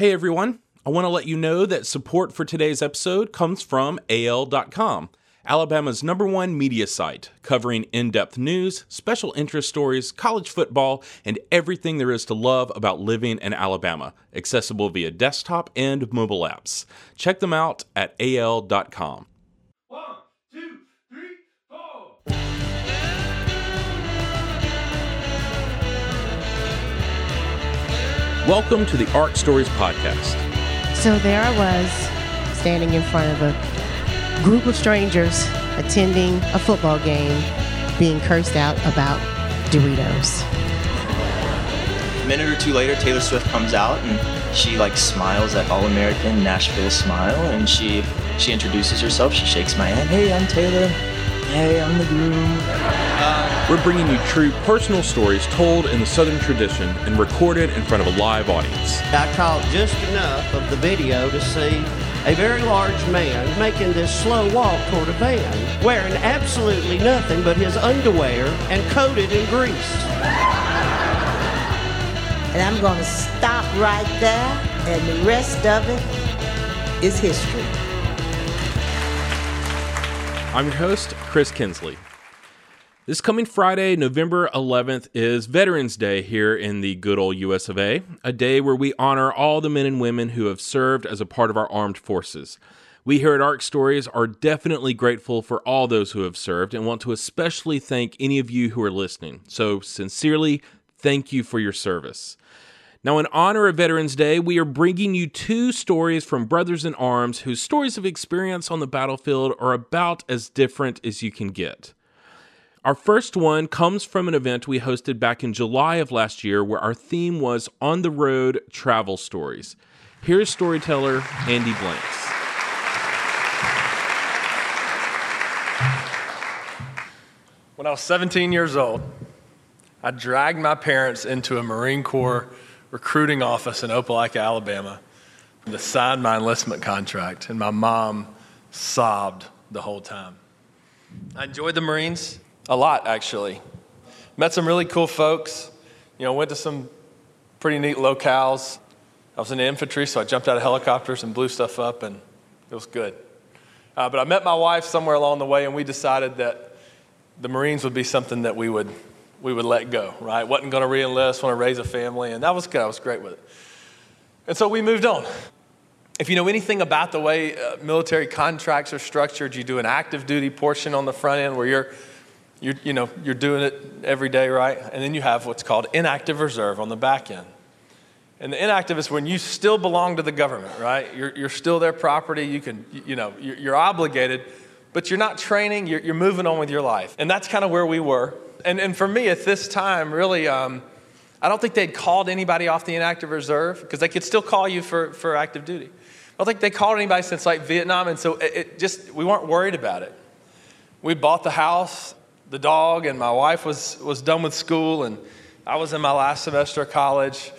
Hey everyone, I want to let you know that support for today's episode comes from AL.com, Alabama's number one media site, covering in depth news, special interest stories, college football, and everything there is to love about living in Alabama, accessible via desktop and mobile apps. Check them out at AL.com. One, two, three, four. Welcome to the Arc Stories Podcast. So there I was, standing in front of a group of strangers attending a football game, being cursed out about Doritos. A minute or two later, Taylor Swift comes out and she like smiles that all-American Nashville smile, and she she introduces herself. She shakes my hand. Hey, I'm Taylor. Hey, I'm the groom. Uh, We're bringing you true personal stories told in the Southern tradition and recorded in front of a live audience. I caught just enough of the video to see a very large man making this slow walk toward a van, wearing absolutely nothing but his underwear and coated in grease. And I'm going to stop right there, and the rest of it is history. I'm your host, Chris Kinsley. This coming Friday, November 11th, is Veterans Day here in the good old US of A, a day where we honor all the men and women who have served as a part of our armed forces. We here at ARC Stories are definitely grateful for all those who have served and want to especially thank any of you who are listening. So, sincerely, thank you for your service. Now, in honor of Veterans Day, we are bringing you two stories from brothers in arms whose stories of experience on the battlefield are about as different as you can get. Our first one comes from an event we hosted back in July of last year where our theme was On the Road Travel Stories. Here's storyteller Andy Blanks. When I was 17 years old, I dragged my parents into a Marine Corps recruiting office in Opelika, Alabama, to sign my enlistment contract, and my mom sobbed the whole time. I enjoyed the Marines a lot, actually. Met some really cool folks. You know, went to some pretty neat locales. I was in the infantry, so I jumped out of helicopters and blew stuff up, and it was good. Uh, but I met my wife somewhere along the way, and we decided that the Marines would be something that we would we would let go. Right? wasn't going to reenlist, want to raise a family, and that was good. I was great with it. And so we moved on. If you know anything about the way uh, military contracts are structured, you do an active duty portion on the front end where you're, you're, you know, you're doing it every day, right? And then you have what's called inactive reserve on the back end. And the inactive is when you still belong to the government, right? You're, you're still their property. You can, you know, you're, you're obligated, but you're not training. You're, you're moving on with your life. And that's kind of where we were. And, and for me at this time, really, um, I don't think they'd called anybody off the inactive reserve because they could still call you for, for active duty. I don't think they called anybody since like Vietnam, and so it, it just, we weren't worried about it. We bought the house, the dog, and my wife was, was done with school, and I was in my last semester of college.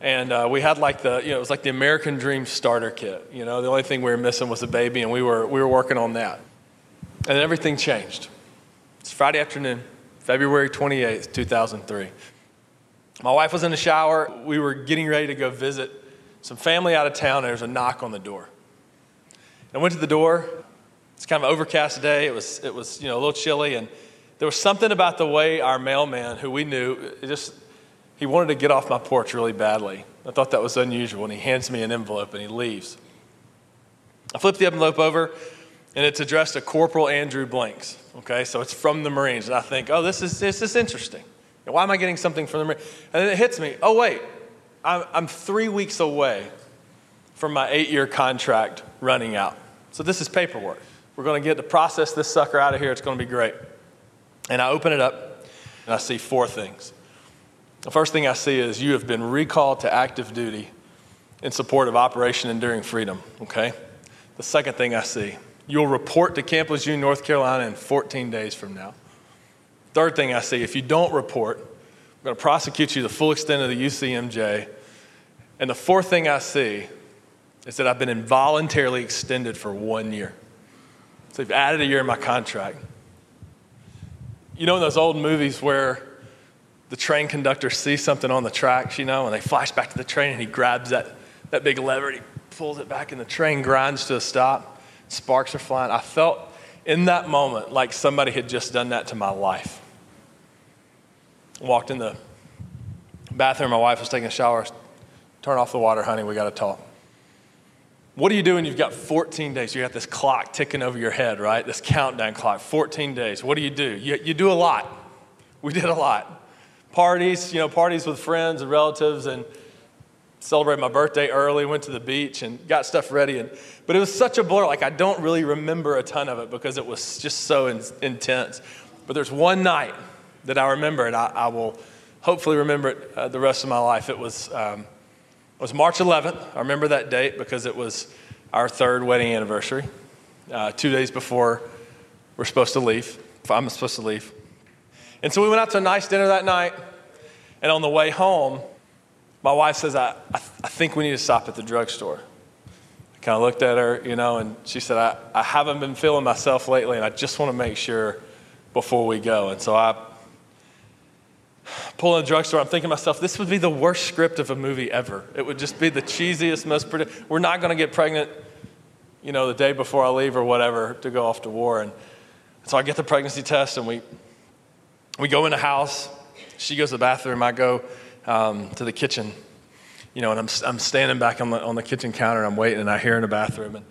And uh, we had like the, you know, it was like the American Dream starter kit. You know, the only thing we were missing was a baby, and we were, we were working on that. And everything changed. It's Friday afternoon, February 28th, 2003. My wife was in the shower. We were getting ready to go visit some family out of town, and there was a knock on the door. And I went to the door. It's kind of overcast day. It was, it was you know, a little chilly, and there was something about the way our mailman, who we knew, just he wanted to get off my porch really badly. I thought that was unusual, and he hands me an envelope and he leaves. I flip the envelope over, and it's addressed to Corporal Andrew Blanks. Okay, so it's from the Marines, and I think, oh, this is this is interesting. Why am I getting something from the Marines? And then it hits me. Oh, wait, I'm, I'm three weeks away from my eight-year contract running out. So this is paperwork. We're going to get to process this sucker out of here. It's going to be great. And I open it up, and I see four things. The first thing I see is you have been recalled to active duty in support of Operation Enduring Freedom, okay? The second thing I see, you'll report to Camp Lejeune, North Carolina in 14 days from now. Third thing I see, if you don't report, I'm going to prosecute you the full extent of the UCMJ. And the fourth thing I see is that I've been involuntarily extended for one year. So they've added a year in my contract. You know, in those old movies where the train conductor sees something on the tracks, you know, and they flash back to the train and he grabs that, that big lever, and he pulls it back, and the train grinds to a stop. Sparks are flying. I felt in that moment like somebody had just done that to my life. Walked in the bathroom, my wife was taking a shower. Turn off the water, honey, we got to talk. What do you do when you've got 14 days? You got this clock ticking over your head, right? This countdown clock, 14 days. What do you do? You, you do a lot. We did a lot. Parties, you know, parties with friends and relatives, and celebrated my birthday early, went to the beach, and got stuff ready. And, but it was such a blur. Like, I don't really remember a ton of it because it was just so in, intense. But there's one night that I remember, and I, I will hopefully remember it uh, the rest of my life. It was. Um, it was March 11th. I remember that date because it was our third wedding anniversary, uh, two days before we're supposed to leave. I'm supposed to leave. And so we went out to a nice dinner that night. And on the way home, my wife says, I, I, th- I think we need to stop at the drugstore. I kind of looked at her, you know, and she said, I, I haven't been feeling myself lately, and I just want to make sure before we go. And so I pull in the drugstore, I'm thinking to myself, this would be the worst script of a movie ever. It would just be the cheesiest, most. We're not going to get pregnant, you know, the day before I leave or whatever to go off to war. And so I get the pregnancy test, and we we go in the house. She goes to the bathroom. I go um, to the kitchen, you know, and I'm I'm standing back on the on the kitchen counter, and I'm waiting, and I hear in the bathroom, and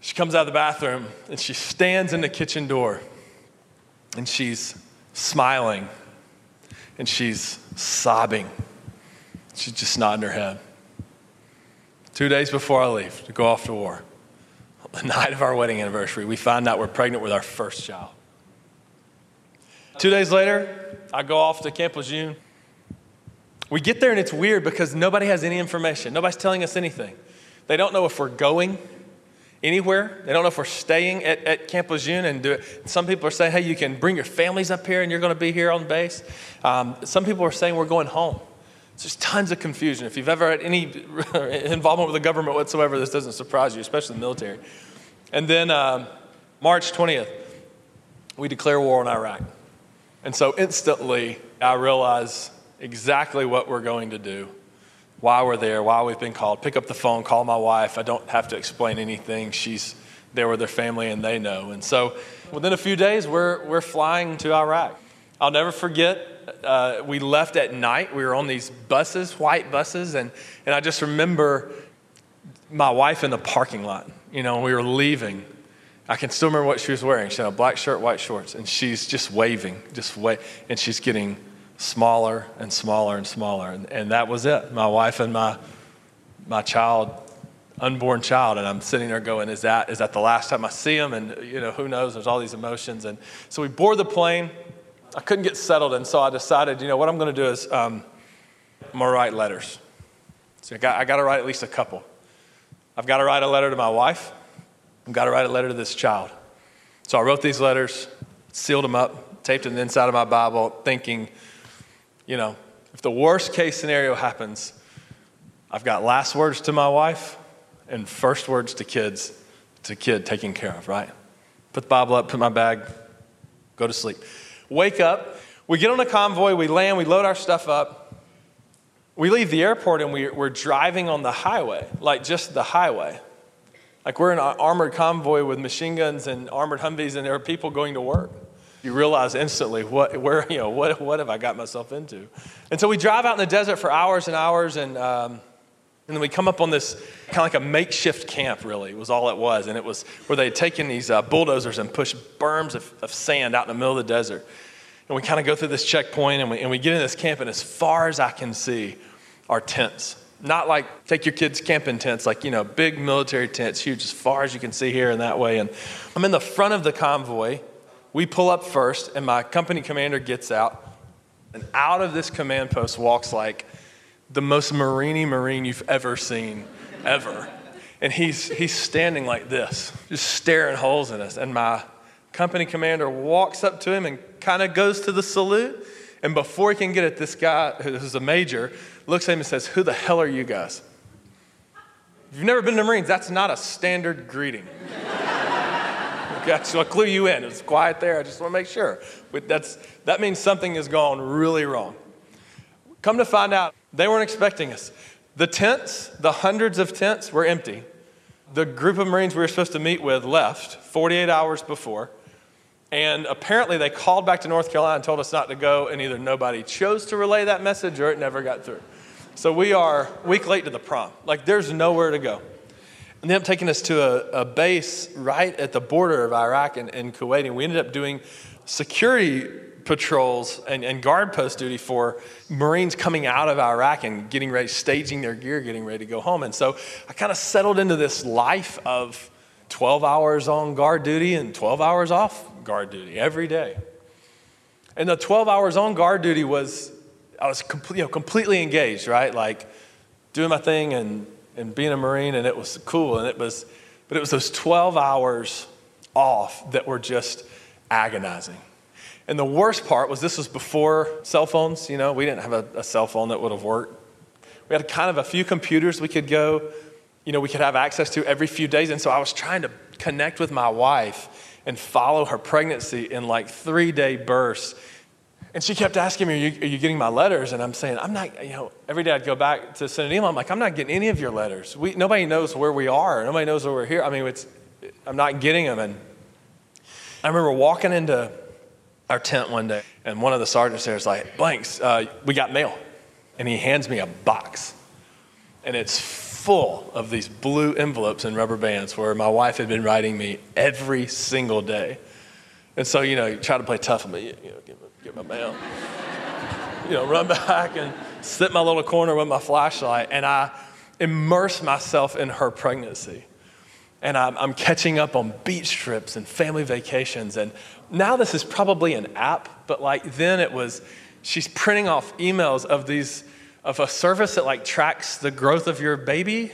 she comes out of the bathroom, and she stands in the kitchen door, and she's smiling and she's sobbing. She's just nodding her head. Two days before I leave to go off to war, the night of our wedding anniversary, we find out we're pregnant with our first child. Two days later, I go off to Camp Lejeune. We get there and it's weird because nobody has any information. Nobody's telling us anything. They don't know if we're going anywhere. They don't know if we're staying at, at Camp Lejeune and do it. Some people are saying, hey, you can bring your families up here and you're going to be here on base. Um, some people are saying we're going home. There's tons of confusion. If you've ever had any involvement with the government whatsoever, this doesn't surprise you, especially the military. And then um, March 20th, we declare war on Iraq. And so instantly, I realize exactly what we're going to do why we're there, why we've been called. Pick up the phone, call my wife. I don't have to explain anything. She's there with her family and they know. And so within a few days, we're, we're flying to Iraq. I'll never forget, uh, we left at night. We were on these buses, white buses, and, and I just remember my wife in the parking lot. You know, we were leaving. I can still remember what she was wearing. She had a black shirt, white shorts, and she's just waving, just wait, and she's getting smaller and smaller and smaller. And, and that was it. My wife and my, my child, unborn child. And I'm sitting there going, is that, is that the last time I see him? And, you know, who knows? There's all these emotions. And so we board the plane. I couldn't get settled. And so I decided, you know, what I'm going to do is um, I'm going to write letters. So I got, I got to write at least a couple. I've got to write a letter to my wife. I've got to write a letter to this child. So I wrote these letters, sealed them up, taped them inside of my Bible, thinking, you know, if the worst case scenario happens, I've got last words to my wife and first words to kids, to kid taken care of, right? Put the Bible up, put my bag, go to sleep. Wake up, we get on a convoy, we land, we load our stuff up. We leave the airport and we, we're driving on the highway, like just the highway. Like we're in an armored convoy with machine guns and armored Humvees, and there are people going to work you realize instantly what, where, you know, what, what have I got myself into? And so we drive out in the desert for hours and hours, and, um, and then we come up on this kind of like a makeshift camp, really, was all it was. And it was where they had taken these uh, bulldozers and pushed berms of, of sand out in the middle of the desert. And we kind of go through this checkpoint, and we, and we get in this camp, and as far as I can see are tents. Not like take your kids camping tents, like, you know, big military tents, huge as far as you can see here and that way. And I'm in the front of the convoy we pull up first, and my company commander gets out, and out of this command post walks like the most marini marine you've ever seen, ever. And he's, he's standing like this, just staring holes in us. And my company commander walks up to him and kind of goes to the salute. And before he can get it, this guy, who's a major, looks at him and says, Who the hell are you guys? If you've never been to Marines, that's not a standard greeting. So I'll clue you in. It's quiet there. I just want to make sure. But that's, that means something has gone really wrong. Come to find out, they weren't expecting us. The tents, the hundreds of tents, were empty. The group of Marines we were supposed to meet with left 48 hours before. And apparently, they called back to North Carolina and told us not to go, and either nobody chose to relay that message or it never got through. So we are week late to the prom. Like, there's nowhere to go. And ended up taking us to a, a base right at the border of Iraq and, and Kuwait, and we ended up doing security patrols and, and guard post duty for Marines coming out of Iraq and getting ready, staging their gear, getting ready to go home. And so I kind of settled into this life of 12 hours on guard duty and 12 hours off guard duty every day. And the 12 hours on guard duty was, I was you know, completely engaged, right? Like doing my thing and, and being a Marine, and it was cool. And it was, but it was those 12 hours off that were just agonizing. And the worst part was this was before cell phones, you know, we didn't have a, a cell phone that would have worked. We had kind of a few computers we could go, you know, we could have access to every few days. And so I was trying to connect with my wife and follow her pregnancy in like three day bursts. And she kept asking me, are you, are you, getting my letters? And I'm saying, I'm not, you know, every day I'd go back to send an email. I'm like, I'm not getting any of your letters. We, nobody knows where we are. Nobody knows where we're here. I mean, it's, I'm not getting them. And I remember walking into our tent one day, and one of the sergeants there is like, Blanks, uh, we got mail. And he hands me a box. And it's full of these blue envelopes and rubber bands where my wife had been writing me every single day. And so, you know, you try to play tough on me, you know, get my, mail. you know, run back and sit in my little corner with my flashlight, and I immerse myself in her pregnancy. And I'm, I'm catching up on beach trips and family vacations. And now this is probably an app, but like then it was, she's printing off emails of these of a service that like tracks the growth of your baby.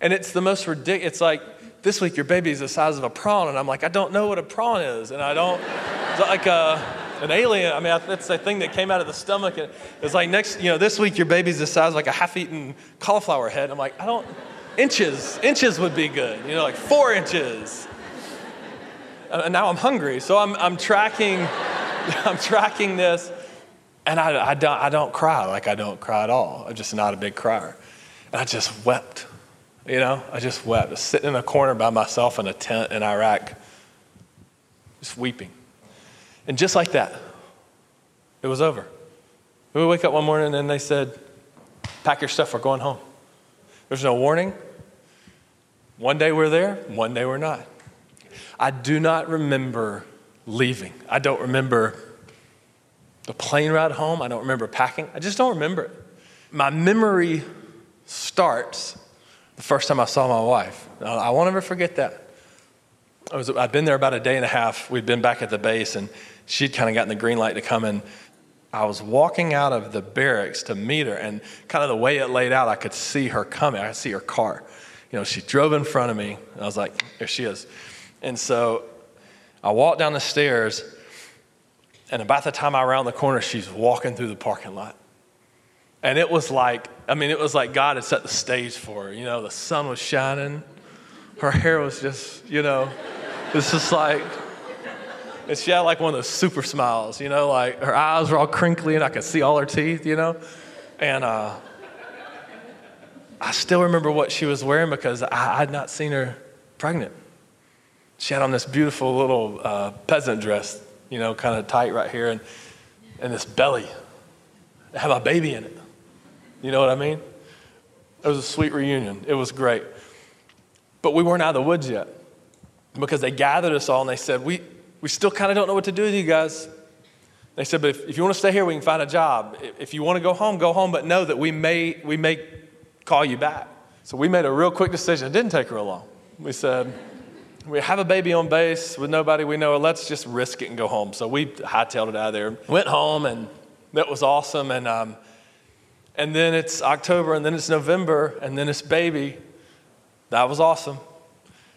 And it's the most ridiculous. It's like, this week your baby is the size of a prawn. And I'm like, I don't know what a prawn is. And I don't, it's like a, an alien. I mean, that's the thing that came out of the stomach. And it's like next, you know, this week your baby's the size of like a half eaten cauliflower head. I'm like, I don't, inches, inches would be good, you know, like four inches. And now I'm hungry. So I'm, I'm tracking, I'm tracking this. And I, I, don't, I don't cry like I don't cry at all. I'm just not a big crier. And I just wept. You know, I just wept. I sitting in a corner by myself in a tent in Iraq, just weeping. And just like that, it was over. We wake up one morning and they said, Pack your stuff, we're going home. There's no warning. One day we're there, one day we're not. I do not remember leaving. I don't remember the plane ride home, I don't remember packing. I just don't remember it. My memory starts the first time I saw my wife. I won't ever forget that. I was, I'd been there about a day and a half. We'd been back at the base, and she'd kind of gotten the green light to come in. I was walking out of the barracks to meet her, and kind of the way it laid out, I could see her coming. I could see her car. You know, she drove in front of me. I was like, there she is. And so I walked down the stairs, and about the time I round the corner, she's walking through the parking lot. And it was like, I mean, it was like God had set the stage for her. You know, the sun was shining. Her hair was just, you know, it's just like, and she had like one of those super smiles, you know, like her eyes were all crinkly and I could see all her teeth, you know. And uh, I still remember what she was wearing because I had not seen her pregnant. She had on this beautiful little uh, peasant dress you know, kind of tight right here, and, and this belly. I had my baby in it. You know what I mean? It was a sweet reunion. It was great. But we weren't out of the woods yet because they gathered us all and they said, We, we still kind of don't know what to do with you guys. They said, But if, if you want to stay here, we can find a job. If you want to go home, go home, but know that we may, we may call you back. So we made a real quick decision. It didn't take real long. We said, we have a baby on base with nobody we know. Let's just risk it and go home. So we hightailed it out of there. Went home, and that was awesome. And um, and then it's October, and then it's November, and then it's baby. That was awesome.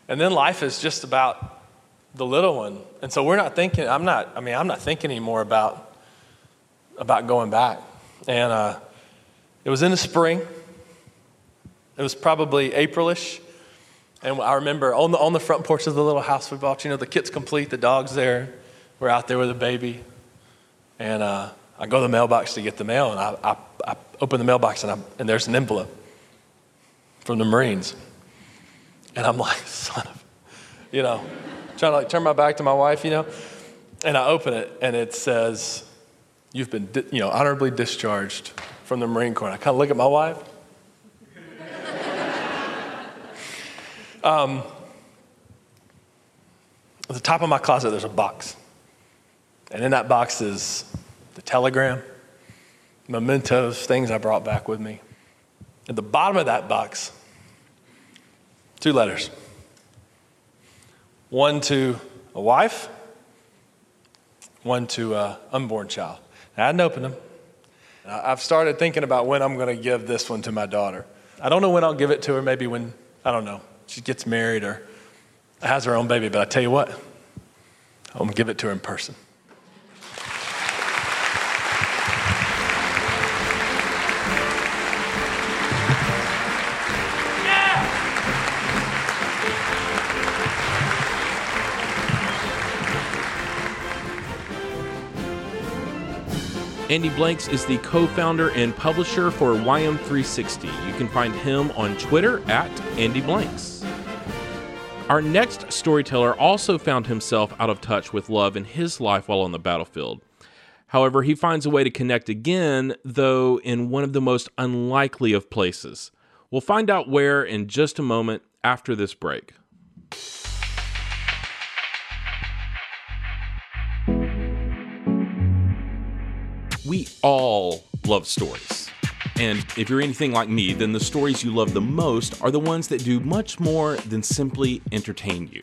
And then life is just about the little one. And so we're not thinking. I'm not. I mean, I'm not thinking anymore about about going back. And uh, it was in the spring. It was probably Aprilish and I remember on the, on the front porch of the little house we bought, you know, the kit's complete, the dog's there. We're out there with a the baby. And uh, I go to the mailbox to get the mail, and I, I, I open the mailbox, and, I, and there's an envelope. from the Marines. And I'm like, son of, you know, trying to like turn my back to my wife, you know. And I open it and it says, you've been, di- you know, honorably discharged from the Marine Corps. And I kind of look at my wife. um, at the top of my closet, there's a box. And in that box is the telegram, mementos, things I brought back with me. At the bottom of that box, two letters one to a wife, one to an unborn child. And I hadn't opened them. I've started thinking about when I'm going to give this one to my daughter. I don't know when I'll give it to her, maybe when, I don't know, she gets married or has her own baby, but I tell you what, I'm going to give it to her in person. Andy Blanks is the co founder and publisher for YM360. You can find him on Twitter at Andy Blanks. Our next storyteller also found himself out of touch with love in his life while on the battlefield. However, he finds a way to connect again, though in one of the most unlikely of places. We'll find out where in just a moment after this break. We all love stories. And if you're anything like me, then the stories you love the most are the ones that do much more than simply entertain you.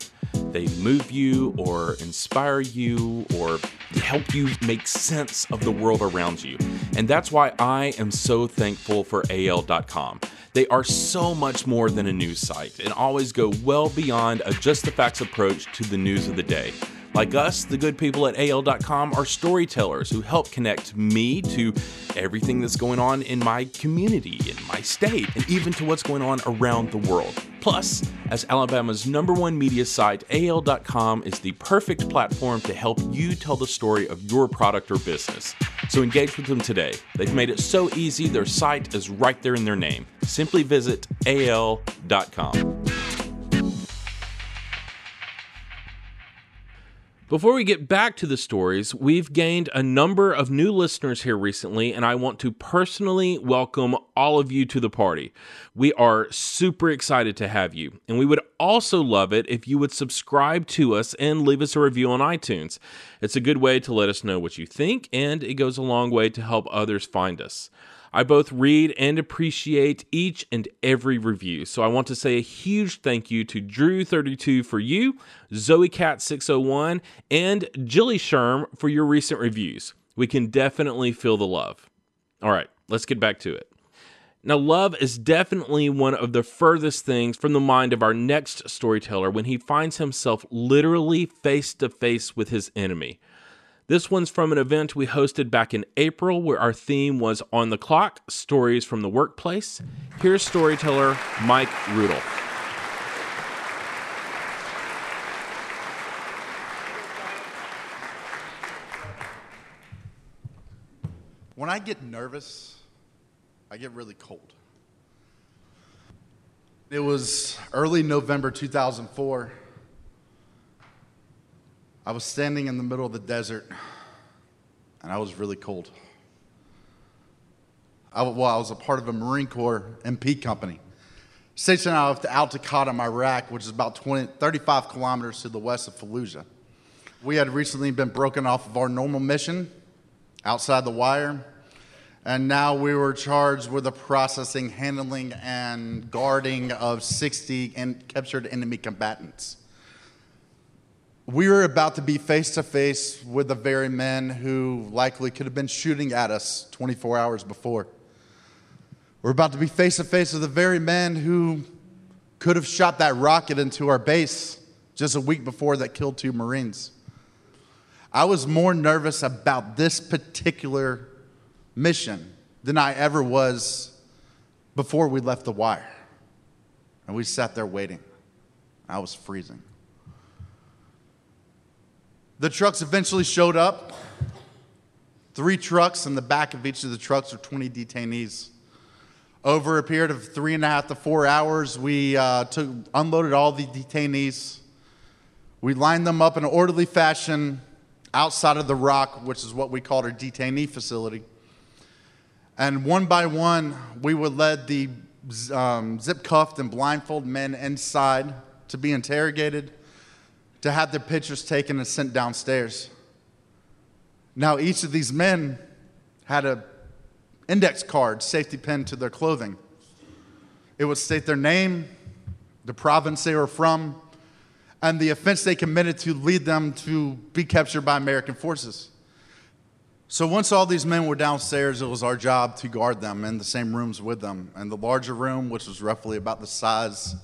They move you or inspire you or help you make sense of the world around you. And that's why I am so thankful for AL.com. They are so much more than a news site and always go well beyond a just the facts approach to the news of the day. Like us, the good people at AL.com are storytellers who help connect me to everything that's going on in my community, in my state, and even to what's going on around the world. Plus, as Alabama's number one media site, AL.com is the perfect platform to help you tell the story of your product or business. So engage with them today. They've made it so easy, their site is right there in their name. Simply visit AL.com. Before we get back to the stories, we've gained a number of new listeners here recently, and I want to personally welcome all of you to the party. We are super excited to have you, and we would also love it if you would subscribe to us and leave us a review on iTunes. It's a good way to let us know what you think, and it goes a long way to help others find us. I both read and appreciate each and every review. So I want to say a huge thank you to Drew32 for you, ZoeCat601, and Jilly Sherm for your recent reviews. We can definitely feel the love. All right, let's get back to it. Now, love is definitely one of the furthest things from the mind of our next storyteller when he finds himself literally face to face with his enemy. This one's from an event we hosted back in April where our theme was On the Clock Stories from the Workplace. Here's storyteller Mike Rudolph. When I get nervous, I get really cold. It was early November 2004. I was standing in the middle of the desert and I was really cold. I, well, I was a part of a Marine Corps MP company stationed out of Al Taqaddum, Iraq, which is about 20, 35 kilometers to the west of Fallujah. We had recently been broken off of our normal mission outside the wire. And now we were charged with the processing, handling, and guarding of 60 en- captured enemy combatants. We were about to be face to face with the very men who likely could have been shooting at us 24 hours before. We're about to be face to face with the very men who could have shot that rocket into our base just a week before that killed two Marines. I was more nervous about this particular mission than I ever was before we left the wire. And we sat there waiting. I was freezing. The trucks eventually showed up. Three trucks, in the back of each of the trucks were 20 detainees. Over a period of three and a half to four hours, we uh, took, unloaded all the detainees. We lined them up in an orderly fashion outside of the rock, which is what we called our detainee facility. And one by one, we would let the um, zip cuffed and blindfolded men inside to be interrogated, to have their pictures taken and sent downstairs. Now, each of these men had an index card, safety pin to their clothing. It would state their name, the province they were from, and the offense they committed to lead them to be captured by American forces. So once all these men were downstairs, it was our job to guard them in the same rooms with them. And the larger room, which was roughly about the size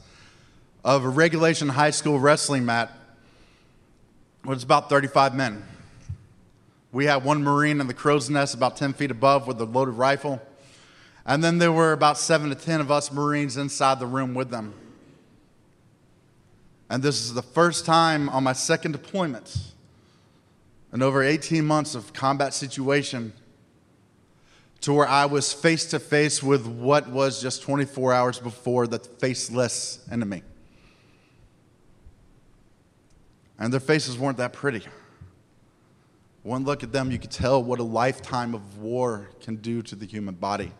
of a regulation high school wrestling mat, was about 35 men. We had one Marine in the crow's nest about 10 feet above with a loaded rifle. And then there were about seven to 10 of us Marines inside the room with them. And this is the first time on my second deployment in over 18 months of combat situation to where I was face to face with what was just 24 hours before the faceless enemy. And their faces weren't that pretty. One look at them, you could tell what a lifetime of war can do to the human body.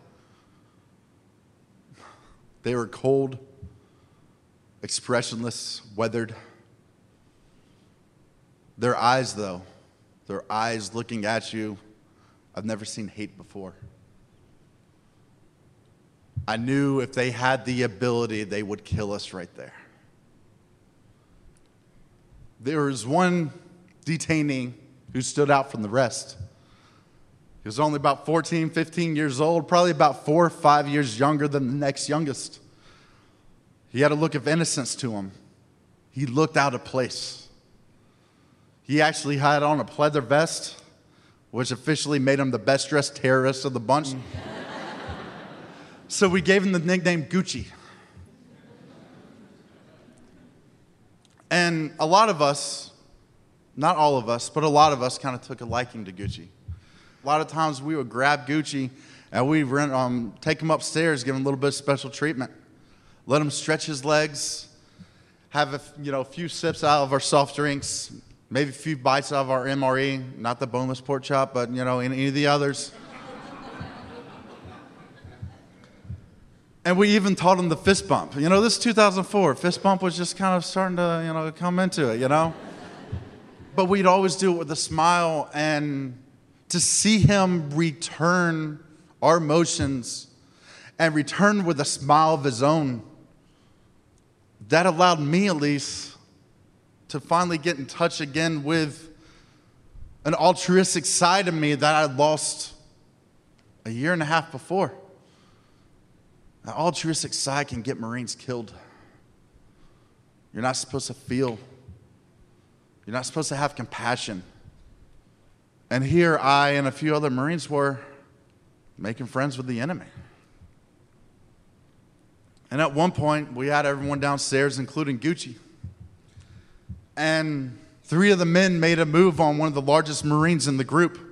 They were cold, expressionless, weathered. Their eyes, though, their eyes looking at you, I've never seen hate before. I knew if they had the ability, they would kill us right there. There was one detainee who stood out from the rest. He was only about 14, 15 years old, probably about four or five years younger than the next youngest. He had a look of innocence to him. He looked out of place. He actually had on a pleather vest, which officially made him the best dressed terrorist of the bunch. so we gave him the nickname Gucci. And a lot of us, not all of us, but a lot of us kind of took a liking to Gucci. A lot of times we would grab Gucci and we'd rent, um, take him upstairs, give him a little bit of special treatment let him stretch his legs, have a you know, a few sips out of our soft drinks, maybe a few bites out of our MRE, not the boneless pork chop, but you know, any of the others. And we even taught him the fist bump. You know, this is 2004. Fist bump was just kind of starting to, you know, come into it, you know? but we'd always do it with a smile and to see him return our emotions and return with a smile of his own that allowed me at least to finally get in touch again with an altruistic side of me that I lost a year and a half before. That altruistic side can get Marines killed. You're not supposed to feel, you're not supposed to have compassion. And here I and a few other Marines were making friends with the enemy. And at one point, we had everyone downstairs, including Gucci. And three of the men made a move on one of the largest Marines in the group.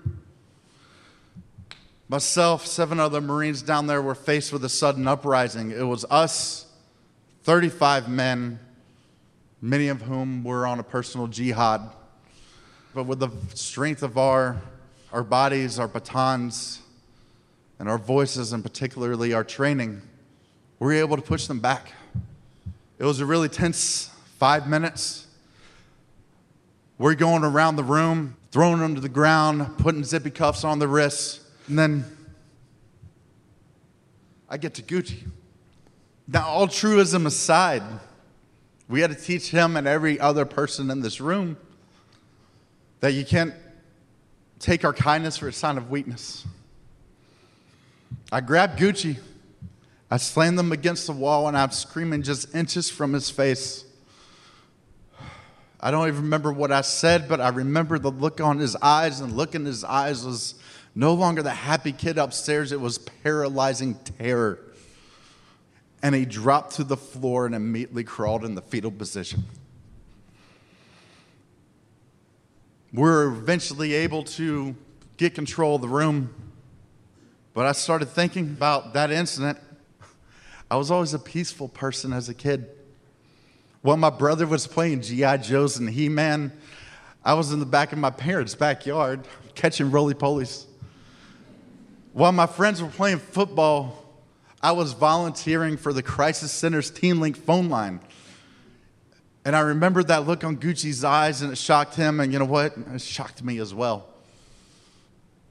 Myself, seven other Marines down there were faced with a sudden uprising. It was us, 35 men, many of whom were on a personal jihad. But with the strength of our, our bodies, our batons, and our voices, and particularly our training, we were able to push them back. It was a really tense five minutes. We're going around the room, throwing them to the ground, putting zippy cuffs on the wrists, and then I get to Gucci. Now, altruism aside, we had to teach him and every other person in this room that you can't take our kindness for a sign of weakness. I grabbed Gucci I slammed them against the wall and I'm screaming just inches from his face. I don't even remember what I said, but I remember the look on his eyes, and the look in his eyes was no longer the happy kid upstairs, it was paralyzing terror. And he dropped to the floor and immediately crawled in the fetal position. We are eventually able to get control of the room, but I started thinking about that incident I was always a peaceful person as a kid. While my brother was playing G.I. Joes and He Man, I was in the back of my parents' backyard catching roly polies. While my friends were playing football, I was volunteering for the Crisis Center's Teen Link phone line. And I remember that look on Gucci's eyes, and it shocked him, and you know what? It shocked me as well.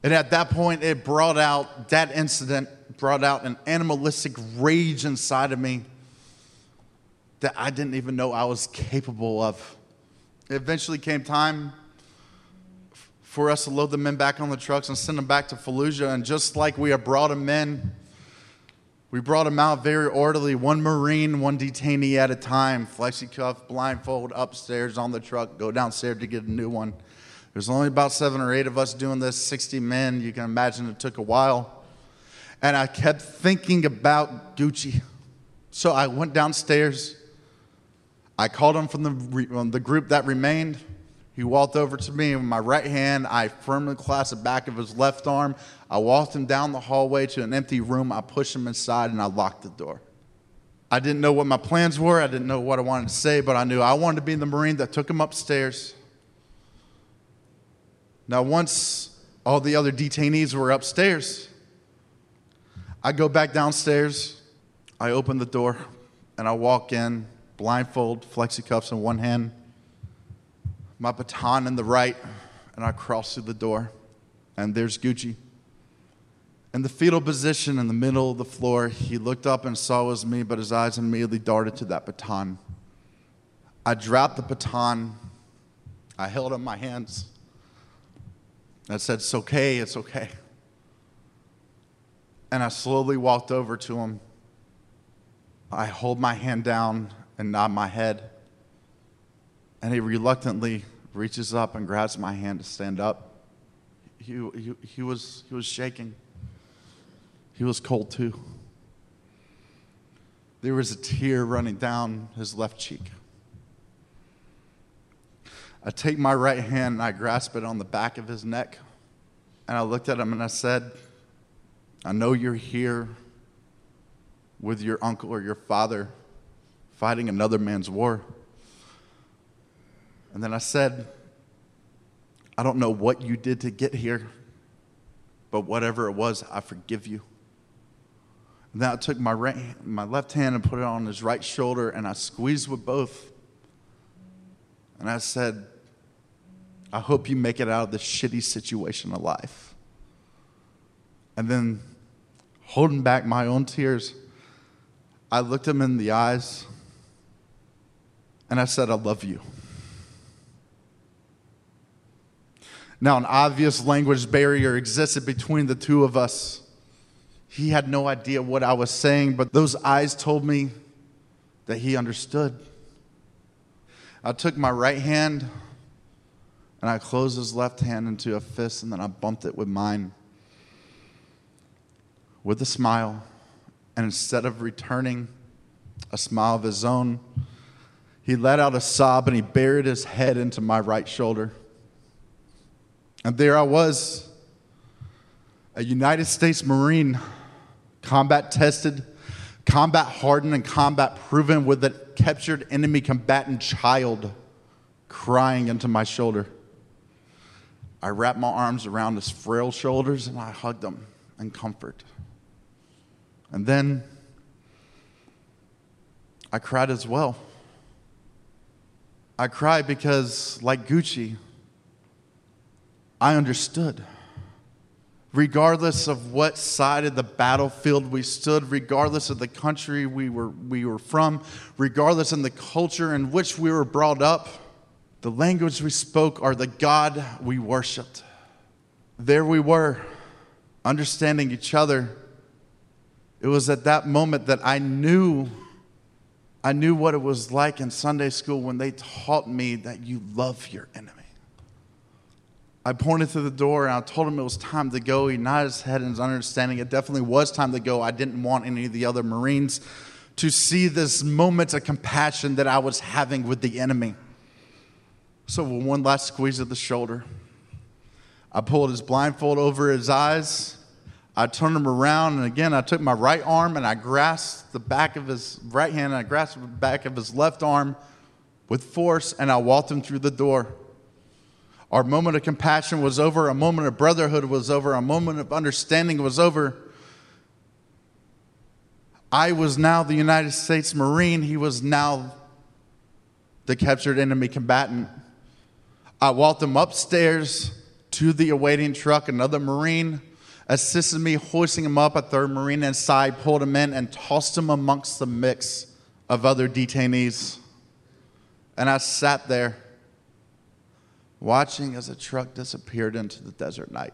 And at that point, it brought out, that incident brought out an animalistic rage inside of me that I didn't even know I was capable of. It eventually came time for us to load the men back on the trucks and send them back to Fallujah. And just like we had brought them in, we brought them out very orderly, one Marine, one detainee at a time, flexi cuff, blindfold, upstairs on the truck, go downstairs to get a new one. There's only about seven or eight of us doing this, 60 men. You can imagine it took a while. And I kept thinking about Gucci. So I went downstairs. I called him from the, the group that remained. He walked over to me with my right hand. I firmly clasped the back of his left arm. I walked him down the hallway to an empty room. I pushed him inside and I locked the door. I didn't know what my plans were. I didn't know what I wanted to say, but I knew I wanted to be the Marine that took him upstairs. Now, once all the other detainees were upstairs, I go back downstairs. I open the door and I walk in, blindfold, flexi cuffs in one hand, my baton in the right, and I cross through the door. And there's Gucci. In the fetal position in the middle of the floor, he looked up and saw it was me, but his eyes immediately darted to that baton. I dropped the baton. I held up my hands. I said, It's okay, it's okay. And I slowly walked over to him. I hold my hand down and nod my head. And he reluctantly reaches up and grabs my hand to stand up. He, he, he, was, he was shaking. He was cold too. There was a tear running down his left cheek. I take my right hand and I grasp it on the back of his neck. And I looked at him and I said, I know you're here with your uncle or your father fighting another man's war. And then I said, I don't know what you did to get here, but whatever it was, I forgive you. And then I took my, right, my left hand and put it on his right shoulder, and I squeezed with both. And I said, I hope you make it out of this shitty situation alive. And then, holding back my own tears, I looked him in the eyes and I said, I love you. Now, an obvious language barrier existed between the two of us. He had no idea what I was saying, but those eyes told me that he understood. I took my right hand and I closed his left hand into a fist and then I bumped it with mine with a smile. And instead of returning a smile of his own, he let out a sob and he buried his head into my right shoulder. And there I was, a United States Marine, combat tested, combat hardened, and combat proven with a captured enemy combatant child crying into my shoulder. I wrapped my arms around his frail shoulders and I hugged him in comfort. And then I cried as well. I cried because, like Gucci, I understood. Regardless of what side of the battlefield we stood, regardless of the country we were, we were from, regardless of the culture in which we were brought up, the language we spoke or the God we worshiped. There we were, understanding each other. It was at that moment that I knew I knew what it was like in Sunday school when they taught me that you love your enemy. I pointed to the door and I told him it was time to go. He nodded his head in his understanding. It definitely was time to go. I didn't want any of the other Marines to see this moment of compassion that I was having with the enemy. So, with one last squeeze of the shoulder, I pulled his blindfold over his eyes. I turned him around, and again, I took my right arm and I grasped the back of his right hand, and I grasped the back of his left arm with force, and I walked him through the door. Our moment of compassion was over, a moment of brotherhood was over, a moment of understanding was over. I was now the United States Marine, he was now the captured enemy combatant. I walked him upstairs to the awaiting truck, another Marine assisted me hoisting him up. A third Marine inside pulled him in and tossed him amongst the mix of other detainees. And I sat there watching as a truck disappeared into the desert night.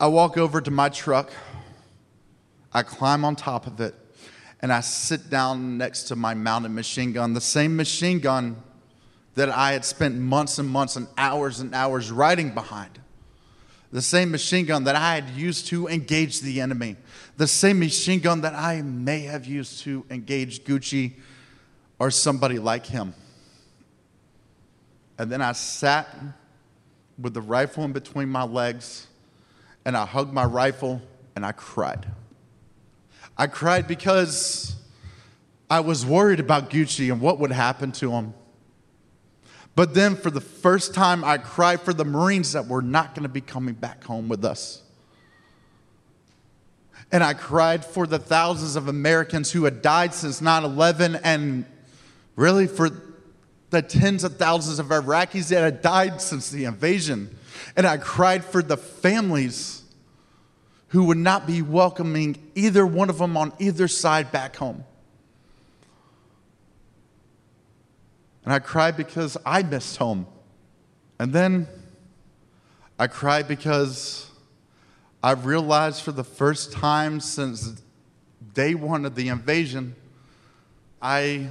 I walk over to my truck, I climb on top of it, and I sit down next to my mounted machine gun, the same machine gun that I had spent months and months and hours and hours riding behind. The same machine gun that I had used to engage the enemy. The same machine gun that I may have used to engage Gucci or somebody like him. And then I sat with the rifle in between my legs and I hugged my rifle and I cried. I cried because I was worried about Gucci and what would happen to him. But then, for the first time, I cried for the Marines that were not going to be coming back home with us. And I cried for the thousands of Americans who had died since 9 11, and really for the tens of thousands of Iraqis that had died since the invasion. And I cried for the families who would not be welcoming either one of them on either side back home. And I cried because I missed home. And then I cried because I realized for the first time since day one of the invasion, I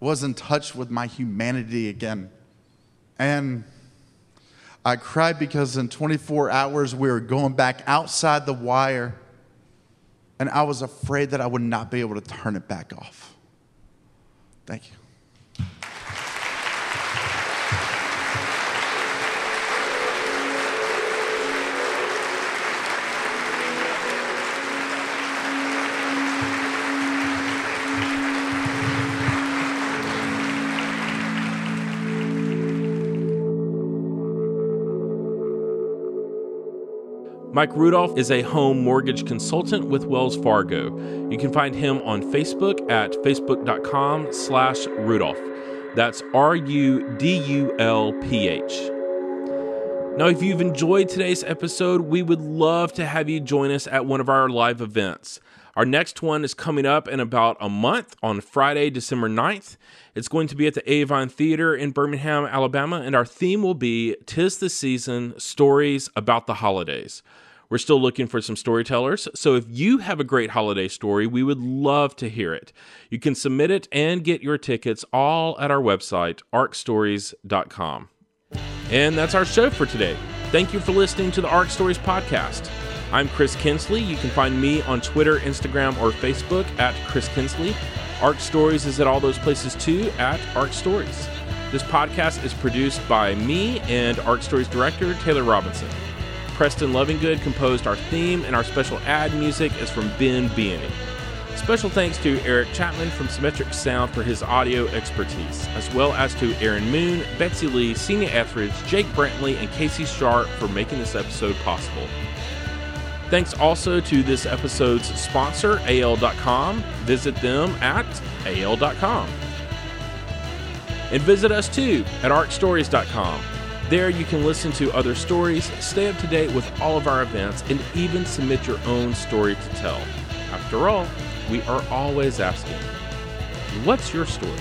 was in touch with my humanity again. And I cried because in 24 hours we were going back outside the wire, and I was afraid that I would not be able to turn it back off. Thank you. Mike Rudolph is a home mortgage consultant with Wells Fargo. You can find him on Facebook at facebook.com slash Rudolph. That's R-U-D-U-L-P-H. Now, if you've enjoyed today's episode, we would love to have you join us at one of our live events. Our next one is coming up in about a month on Friday, December 9th. It's going to be at the Avon Theater in Birmingham, Alabama, and our theme will be Tis the Season Stories About the Holidays. We're still looking for some storytellers, so if you have a great holiday story, we would love to hear it. You can submit it and get your tickets all at our website, arcstories.com. And that's our show for today. Thank you for listening to the Arc Stories podcast. I'm Chris Kinsley. You can find me on Twitter, Instagram, or Facebook at Chris Kinsley. Arc Stories is at all those places too at Arc Stories. This podcast is produced by me and Arc Stories director Taylor Robinson. Preston Lovingood composed our theme, and our special ad music is from Ben Biany. Special thanks to Eric Chapman from Symmetric Sound for his audio expertise, as well as to Aaron Moon, Betsy Lee, Senior Etheridge, Jake Brantley, and Casey Sharp for making this episode possible. Thanks also to this episode's sponsor, AL.com. Visit them at AL.com. And visit us too at ArcStories.com. There you can listen to other stories, stay up to date with all of our events, and even submit your own story to tell. After all, we are always asking, what's your story?